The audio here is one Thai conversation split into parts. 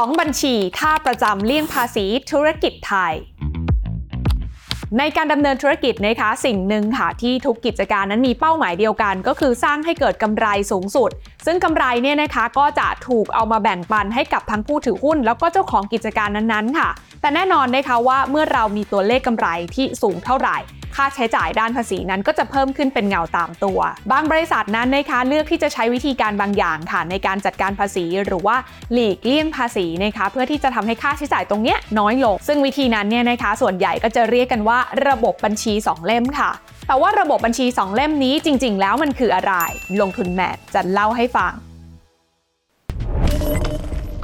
2 บัญชีท่าประจำเลี่ยงภาษีธุรกิจไทย ในการดำเนินธุรกิจนะคะสิ่งหนึ่งค่ะที่ทุกกิจการนั้นมีเป้าหมายเดียวกัน ก็คือสร้างให้เกิดกำไรสูงสุด ซึ่งกำไรเนี่ยนะคะก็จะถูกเอามาแบ่งปันให้กับทั้งผู้ถือหุ้น แล้วก็เจ้าของกิจการนั้นๆค่ะ แต่แน่นอนนะคะว่าเมื่อเรามีตัวเลขกำไรที่สูงเท่าไหร่ ค่าใช้จ่ายด้านภาษีนั้นก็จะเพิ่มขึ้นเป็นเงาตามตัว บางบริษัทนั้นนะคะเลือกที่จะใช้วิธีการบางอย่างค่ะในการจัดการภาษีหรือว่าหลีกเลี่ยงภาษีนะคะเพื่อที่จะทำให้ค่าใช้จ่ายตรงนี้น้อยลง ซึ่งวิธีนั้นเนี่ยนะคะส่วนใหญ่ก็จะเรียกกันว่าระบบบัญชี 2 เล่มค่ะแต่ว่าระบบบัญชี 2 เล่มนี้จริง ๆ แล้วมันคืออะไร ลงทุนแมทจะเล่าให้ฟัง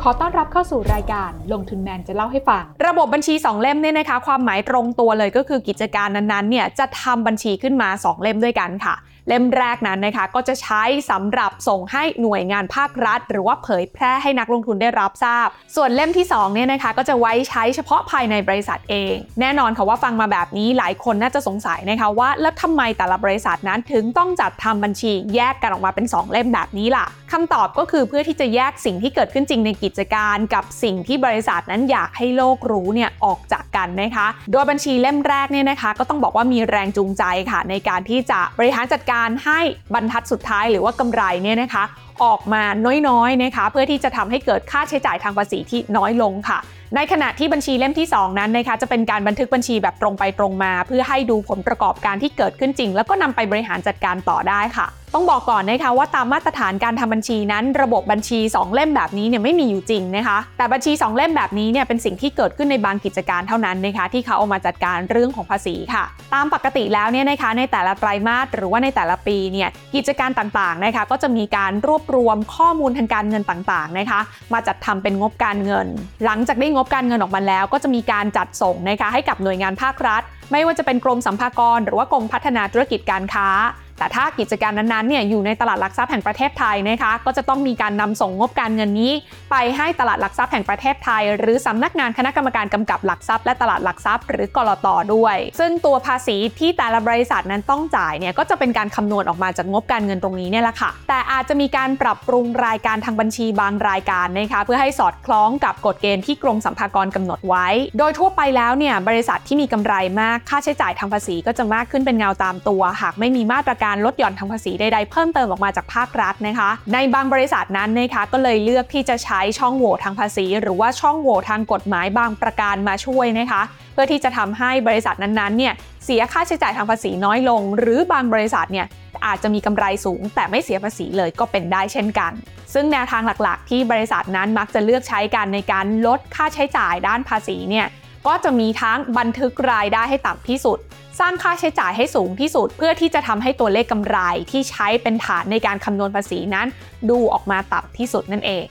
ขอต้อนรับเข้าสู่รายการลงทุนแมนจะเล่าให้ฟัง ระบบบัญชี 2 เล่มเนี่ยนะคะ ความหมายตรงตัวเลยก็คือกิจการนั้นๆเนี่ยจะทำบัญชีขึ้นมา 2 เล่มด้วยกันค่ะ เล่มแรกนั้นนะคะก็จะใช้สำหรับส่งให้หน่วยงานภาครัฐ หรือว่าเผยแพร่ให้นักลงทุนได้รับทราบ ส่วนเล่มที่2เนี่ยนะคะก็จะไว้ใช้เฉพาะภายในบริษัทเอง แน่นอนค่ะว่าฟังมาแบบนี้หลายคนน่าจะสงสัยนะคะว่าแล้วทำไมแต่ละบริษัทนั้นถึงต้องจัดทำบัญชีแยกกันออกมาเป็น 2 เล่มแบบนี้ล่ะคำตอบก็คือเพื่อที่จะแยกสิ่งที่เกิดขึ้นจริงในกิจการ กับสิ่งที่บริษัทนั้นอยากให้โลกรู้เนี่ยออกจากกันนะคะ โดยบัญชีเล่มแรกเนี่ยนะคะ ก็ต้องบอกว่ามีแรงจูงใจค่ะในการที่จะบริหารจัดการให้บรรทัดสุดท้ายหรือว่ากำไรเนี่ยนะคะออกมาน้อยๆนะคะเพื่อที่จะทำให้เกิดค่าใช้จ่ายทางภาษีที่น้อยลงค่ะ ในขณะที่บัญชีเล่มที่ 2 นั้นนะคะจะเป็นการบันทึกบัญชีแบบตรงไปตรงมา เพื่อให้ดูผลประกอบการที่เกิดขึ้นจริง แล้วก็นำไปบริหารจัดการต่อได้ค่ะ ต้องบอกก่อนนะคะว่าตามมาตรฐานการทำบัญชีนั้น ระบบบัญชี 2 เล่มแบบนี้เนี่ยไม่มีอยู่จริงนะคะ แต่บัญชี 2 เล่มแบบนี้เนี่ยเป็นสิ่งที่เกิดขึ้นในบางกิจการเท่านั้นนะคะที่เขาเอามาจัดการเรื่องของภาษีค่ะ ตามปกติแล้วเนี่ยนะคะในแต่ละไตรมาสหรือว่าในแต่ละปีเนี่ยกิจการต่างๆนะคะก็จะมีการรวบรวมข้อมูลทางการเงินต่างๆนะคะ มาจัดทำเป็นงบการเงิน หลังจากได้งบการเงินออกมาแล้ว ก็จะมีการจัดส่งนะคะให้กับหน่วยงานภาครัฐ ไม่ว่าจะเป็นกรมสัมภากร หรือว่ากรมพัฒนาธุรกิจการค้า แต่ถ้ากิจการนั้นๆเนี่ยอยู่ในตลาดหลักทรัพย์แห่งประเทศไทยนะคะก็จะต้องมีการนำส่งงบการเงินนี้ ไปให้ตลาดหลักทรัพย์แห่งประเทศไทย หรือสำนักงานคณะกรรมการกำกับหลักทรัพย์และตลาดหลักทรัพย์ หรือกรอตด้วย ซึ่งตัวภาษีที่แต่ละบริษัทนั้นต้องจ่ายเนี่ยก็จะเป็นการคำนวณออกมาจากงบการเงินตรงนี้เนี่ยแหละค่ะ แต่อาจจะมีการปรับปรุงรายการทางบัญชีบางรายการนะคะเพื่อให้สอดคล้องกับกฎเกณฑ์ที่กรมสัมภากรกำหนดไว้ โดยทั่วไปแล้วเนี่ยบริษัทที่มีกำไรมากค่าใช้จ่ายทางภาษีก็จะมากขึ้นเป็นเงาตามตัว หากไม่มีมาตรการลดหย่อนทางภาษีใดๆ เพิ่มเติมออกมาจากภาครัฐนะคะ ในบางบริษัทนั้นนะคะก็เลยเลือกที่จะใช้ช่องโหว่ทางภาษี หรือว่าช่องโหว่ทางกฎหมายบางประการมาช่วยนะคะ เพื่อที่จะทำให้บริษัทนั้นๆเนี่ยเสียค่าใช้จ่ายทางภาษีน้อยลง หรือบางบริษัทเนี่ยอาจจะมีกำไรสูง แต่ไม่เสียภาษีเลยก็เป็นได้เช่นกัน ซึ่งแนวทางหลักๆ ที่บริษัทนั้นมักจะเลือกใช้กันในการลดค่าใช้จ่ายด้านภาษีเนี่ย ก็จะมีทั้งบันทึกรายได้ให้ต่ำที่สุด สร้างค่าใช้จ่ายให้สูงที่สุด เพื่อที่จะทำให้ตัวเลขกำไรที่ใช้เป็นฐานในการคำนวณภาษีนั้น ดูออกมาต่ำที่สุดนั่นเอง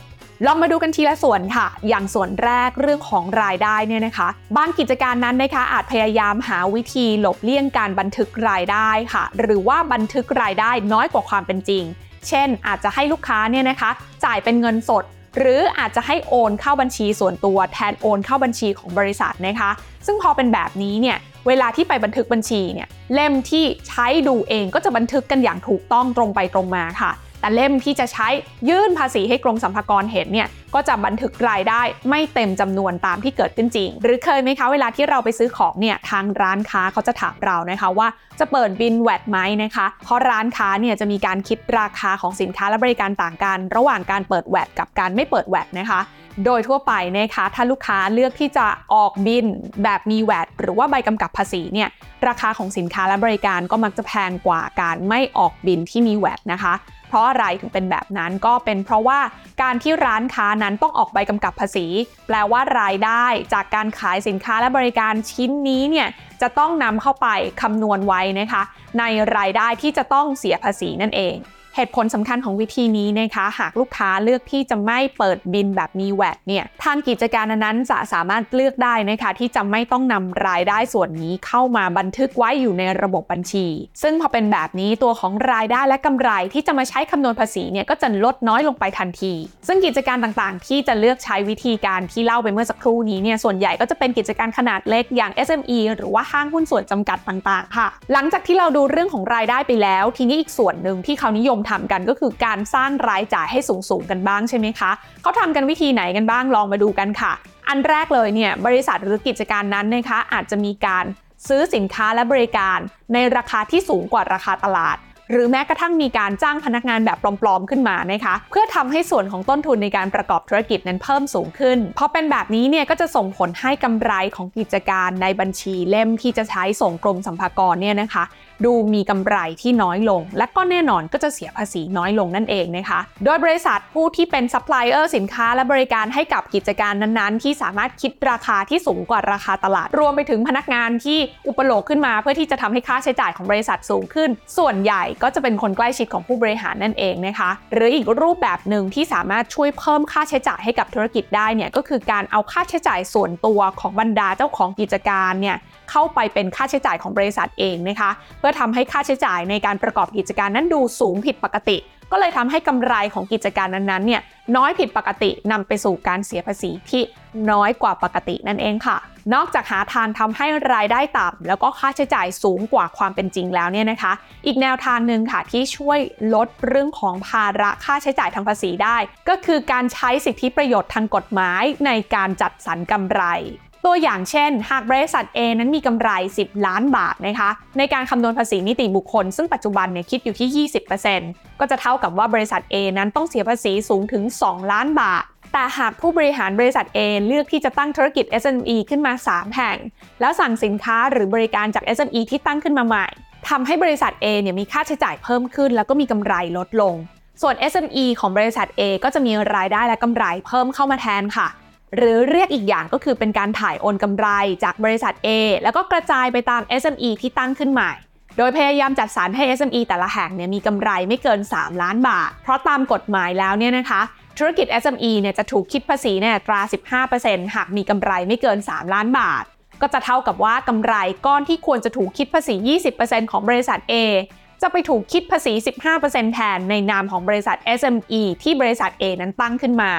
ลองมาดูกันทีละส่วนค่ะ อย่างส่วนแรกเรื่องของรายได้เนี่ยนะคะ บางกิจการนั้นนะคะอาจพยายามหาวิธีหลบเลี่ยงการบันทึกรายได้ค่ะ หรือว่าบันทึกรายได้น้อยกว่าความเป็นจริง เช่น อาจจะให้ลูกค้าเนี่ยนะคะ จ่ายเป็นเงินสด หรืออาจจะให้โอนเข้าบัญชีส่วนตัวแทนโอนเข้าบัญชีของบริษัทนะคะ ซึ่งพอเป็นแบบนี้เนี่ยเวลาที่ไปบันทึกบัญชีเนี่ยเล่มที่ใช้ดูเองก็จะบันทึกกันอย่างถูกต้องตรงไปตรงมาค่ะ แต่เล่มที่จะใช้ยื่นภาษีให้กรมสรรพากรเห็นเนี่ยก็จะบันทึกรายได้ไม่เต็มจำนวนตามที่เกิดขึ้นจริง หรือเคยไหมคะเวลาที่เราไปซื้อของเนี่ยทางร้านค้าเขาจะถามเรานะคะว่าจะเปิดบินแวดไหมนะคะ เพราะร้านค้าเนี่ยจะมีการคิดราคาของสินค้าและบริการต่างกัน ระหว่างการเปิดแวดกับการไม่เปิดแวดนะคะโดยทั่วไปนะคะถ้าลูกค้าเลือกที่จะออกบินแบบมีแวดหรือว่าใบกำกับภาษีเนี่ยราคาของสินค้าและบริการก็มักจะแพงกว่าการไม่ออกบินที่มีแวดนะคะ เพราะอะไรถึงเป็นแบบนั้นก็เป็นเพราะว่าการที่ร้านค้านั้นต้องออกใบกำกับภาษี แปลว่ารายได้จากการขายสินค้าและบริการชิ้นนี้เนี่ยจะต้องนำเข้าไปคำนวณไว้นะคะ ในรายได้ที่จะต้องเสียภาษีนั่นเอง เหตุผลสำคัญของวิธีนี้นะคะ หากลูกค้าเลือกที่จะไม่เปิดบินแบบมีแวดเนี่ยทางกิจการนั้นจะสามารถเลือกได้นะคะที่จะไม่ต้องนำรายได้ส่วนนี้เข้ามาบันทึกไว้อยู่ในระบบบัญชี ซึ่งพอเป็นแบบนี้ตัวของรายได้และกำไรที่จะมาใช้คำนวณภาษีเนี่ยก็จะลดน้อยลงไปทันที ซึ่งกิจการต่างๆ ที่จะเลือกใช้วิธีการที่เล่าไปเมื่อสักครู่นี้เนี่ยส่วนใหญ่ก็จะเป็นกิจการขนาดเล็กอย่าง SME หรือว่าห้างหุ้นส่วนจำกัดต่างๆ ค่ะ หลังจากที่เราดูเรื่องของรายได้ไปแล้ว ทีนี้อีกส่วนหนึ่งที่เขานิยมทำกันก็คือการสร้างรายจ่ายให้สูงๆกันบ้างใช่ไหมคะเขาทำกันวิธีไหนกันบ้างลองมาดูกันค่ะ อันแรกเลยเนี่ยบริษัทหรือกิจการนั้นนะคะอาจจะมีการซื้อสินค้าและบริการในราคาที่สูงกว่าราคาตลาด หรือแม้กระทั่งมีการจ้างพนักงานแบบปลอมๆขึ้นมานะคะ เพื่อทำให้ส่วนของต้นทุนในการประกอบธุรกิจนั้นเพิ่มสูงขึ้นพอเป็นแบบนี้เนี่ยก็จะส่งผลให้กำไรของกิจการในบัญชีเล่มที่จะใช้ส่งกรมสรรพากรเนี่ยนะคะ ดูมีกำไรที่น้อยลง และก็แน่นอนก็จะเสียภาษีน้อยลงนั่นเองนะคะ โดยบริษัทผู้ที่เป็นซัพพลายเออร์สินค้าและบริการให้กับกิจการนั้นๆ ที่สามารถคิดราคาที่สูงกว่าราคาตลาด รวมไปถึงพนักงานที่อุปโลกขึ้นมา เพื่อที่จะทำให้ค่าใช้จ่ายของบริษัทสูงขึ้น ส่วนใหญ่ก็จะเป็นคนใกล้ชิดของผู้บริหารนั่นเองนะคะ หรืออีกรูปแบบหนึ่งที่สามารถช่วยเพิ่มค่าใช้จ่ายให้กับธุรกิจได้เนี่ยก็คือการเอาค่าใช้จ่ายส่วนตัวของบรรดาเจ้าของกิจการเนี่ยเข้าไปเป็นค่าใช้จ่ายของบริษัทเองนะคะ เพื่อทำให้ค่าใช้จ่ายในการประกอบกิจการนั้นดูสูงผิดปกติ ก็เลยทำให้กำไรของกิจการนั้นๆเนี่ยน้อยผิดปกตินำไปสู่การเสียภาษีที่น้อยกว่าปกตินั่นเองค่ะ นอกจากหาทางทำให้รายได้ต่ำแล้วก็ค่าใช้จ่ายสูงกว่าความเป็นจริงแล้วเนี่ยนะคะ อีกแนวทางหนึ่งค่ะที่ช่วยลดเรื่องของภาระค่าใช้จ่ายทางภาษีได้ ก็คือการใช้สิทธิประโยชน์ทางกฎหมายในการจัดสรรกำไร ตัวอย่างเช่น หากบริษัท A นั้นมีกำไร 10 ล้านบาทนะคะในการคำนวณภาษีนิติบุคคล ซึ่งปัจจุบันเนี่ยคิดอยู่ที่ 20%ก็จะเท่ากับว่าบริษัท A นั้นต้องเสียภาษีสูงถึง 2 ล้านบาท แต่หากผู้บริหารบริษัท A เลือกที่จะตั้งธุรกิจ SME ขึ้นมา 3 แห่ง แล้วสั่งสินค้าหรือบริการจาก SME ที่ตั้งขึ้นมาใหม่ทำให้บริษัท A เนี่ยมีค่าใช้จ่ายเพิ่มขึ้น แล้วก็มีกำไรลดลง ส่วน SME ของบริษัท A ก็จะมีรายได้และกำไรเพิ่มเข้ามาแทนค่ะ หรือเรียกอีกอย่างก็คือเป็นการถ่ายโอนกำไรจากบริษัท A แล้วก็กระจายไปตาม SME ที่ตั้งขึ้นใหม่ โดยพยายามจัดสรรให้ SME แต่ละแห่งเนี่ยมีกำไรไม่เกิน 3 ล้านบาท เพราะตามกฎหมายแล้วเนี่ยนะคะ ธุรกิจ SME เนี่ยจะถูกคิดภาษีเนี่ยตรา 15%หากมีกำไรไม่เกิน 3 ล้านบาท ก็จะเท่ากับว่ากำไรก้อนที่ควรจะถูกคิดภาษี 20%ของบริษัท A จะไปถูกคิดภาษี 15%แทนในนามของบริษัท SME ที่บริษัท A นั้นตั้งขึ้นมา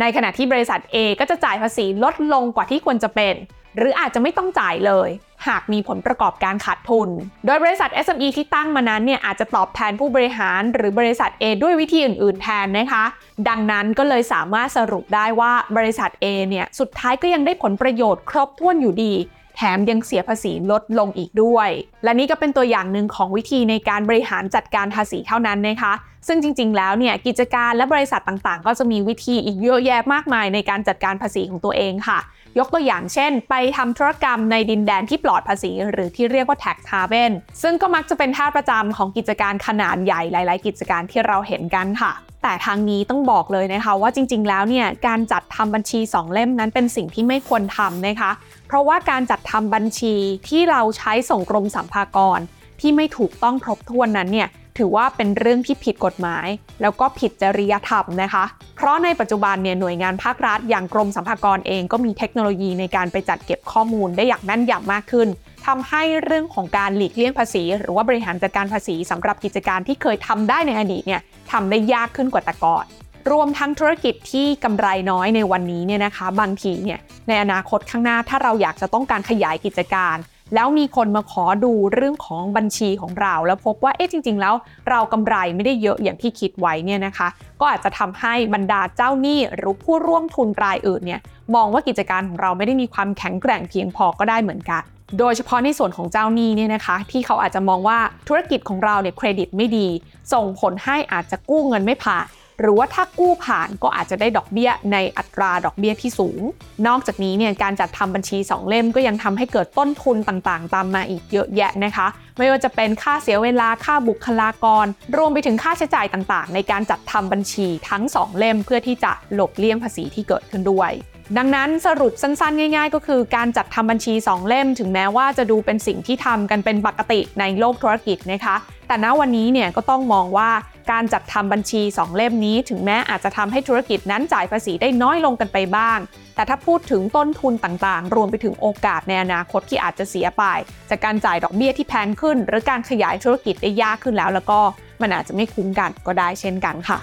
ในขณะที่บริษัท A ก็จะจ่ายภาษีลดลงกว่าที่ควรจะเป็น หรืออาจจะไม่ต้องจ่ายเลย หากมีผลประกอบการขาดทุน โดยบริษัท SME ที่ตั้งมานั้นเนี่ยอาจจะตอบแทนผู้บริหาร หรือบริษัท A ด้วยวิธีอื่น ๆ แทนนะคะ ดังนั้นก็เลยสามารถสรุปได้ว่าบริษัท A เนี่ยสุดท้ายก็ยังได้ผลประโยชน์ครบถ้วนอยู่ดี แถมยังเสียภาษีลดลงอีกด้วย และนี่ก็เป็นตัวอย่างหนึ่งของวิธีในการบริหารจัดการภาษีเท่านั้นนะคะ ซึ่งจริง ๆ แล้วเนี่ยกิจการและบริษัทต่างๆ ก็จะมีวิธีอีกเยอะแยะมากมายในการจัดการภาษีของตัวเองค่ะ ยกตัวอย่างเช่น ไปทำธุรกรรมในดินแดนที่ปลอดภาษี หรือที่เรียกว่า tax haven ซึ่งก็มักจะเป็นท่าประจำของกิจการขนาดใหญ่หลาย ๆ กิจการที่เราเห็นกันค่ะแต่ทางนี้ต้องบอกเลยนะคะว่าจริง ๆ แล้วเนี่ยการจัดทำบัญชี 2 เล่มนั้นเป็นสิ่งที่ไม่ควรทำนะคะ เพราะว่าการจัดทำบัญชีที่เราใช้ส่งกรมสัมภากร ที่ไม่ถูกต้องครบถ้วนนั้นเนี่ยถือว่าเป็นเรื่องที่ผิดกฎหมาย แล้วก็ผิดจริยธรรมนะคะ เพราะในปัจจุบันเนี่ยหน่วยงานภาครัฐ อย่างกรมสัมภากรเองก็มีเทคโนโลยีในการไปจัดเก็บข้อมูลได้อย่างแม่นยำมากขึ้นทำให้เรื่องของการหลีกเลี่ยงภาษี หรือว่าบริหารจัดการภาษีสำหรับกิจการที่เคยทำได้ในอดีตเนี่ยทำได้ยากขึ้นกว่าแต่ก่อน รวมทั้งธุรกิจที่กำไรน้อยในวันนี้เนี่ยนะคะบางทีเนี่ยในอนาคตข้างหน้าถ้าเราอยากจะต้องการขยายกิจการแล้วมีคนมาขอดูเรื่องของบัญชีของเรา แล้วพบว่าเอ๊ะจริง ๆ แล้ว เรากำไรไม่ได้เยอะอย่างที่คิดไว้เนี่ยนะคะ ก็อาจจะทำให้บรรดาเจ้าหนี้หรือผู้ร่วมทุนรายอื่นเนี่ยมองว่ากิจการของเราไม่ได้มีความแข็งแกร่งเพียงพอก็ได้เหมือนกัน โดยเฉพาะในส่วนของเจ้าหนี้เนี่ยนะคะ ที่เขาอาจจะมองว่าธุรกิจของเราเนี่ยเครดิตไม่ดี ส่งผลให้อาจจะกู้เงินไม่ผ่าน หรือว่าถ้ากู้ผ่านก็อาจจะได้ดอกเบี้ยในอัตราดอกเบี้ยที่สูง นอกจากนี้เนี่ยการจัดทำบัญชี 2 เล่มก็ยังทำให้เกิดต้นทุนต่างๆ ตามมาอีกเยอะแยะนะคะ ไม่ว่าจะเป็นค่าเสียเวลาค่าบุคลากร รวมไปถึงค่าใช้จ่ายต่างๆ ในการจัดทำบัญชีทั้ง 2 เล่มเพื่อที่จะหลบเลี่ยงภาษีที่เกิดขึ้นด้วยดังนั้นสรุปสั้นๆ ง่าย ๆ ก็คือการจัดทำบัญชี 2 เล่ม ถึงแม้ว่าจะดูเป็นสิ่งที่ทำกันเป็นปกติในโลกธุรกิจนะคะ แต่ณวันนี้เนี่ยก็ต้องมองว่า การจัดทำบัญชี 2 เล่มนี้ ถึงแม้อาจจะทำให้ธุรกิจนั้นจ่ายภาษีได้น้อยลงกันไปบ้าง แต่ถ้าพูดถึงต้นทุนต่างๆ รวมไปถึงโอกาสในอนาคตที่อาจจะเสียไป จากการจ่ายดอกเบี้ยที่แพงขึ้น หรือการขยายธุรกิจได้ยากขึ้นแล้วแล้วก็มันอาจจะไม่คุ้มกันก็ได้เช่นกันค่ะ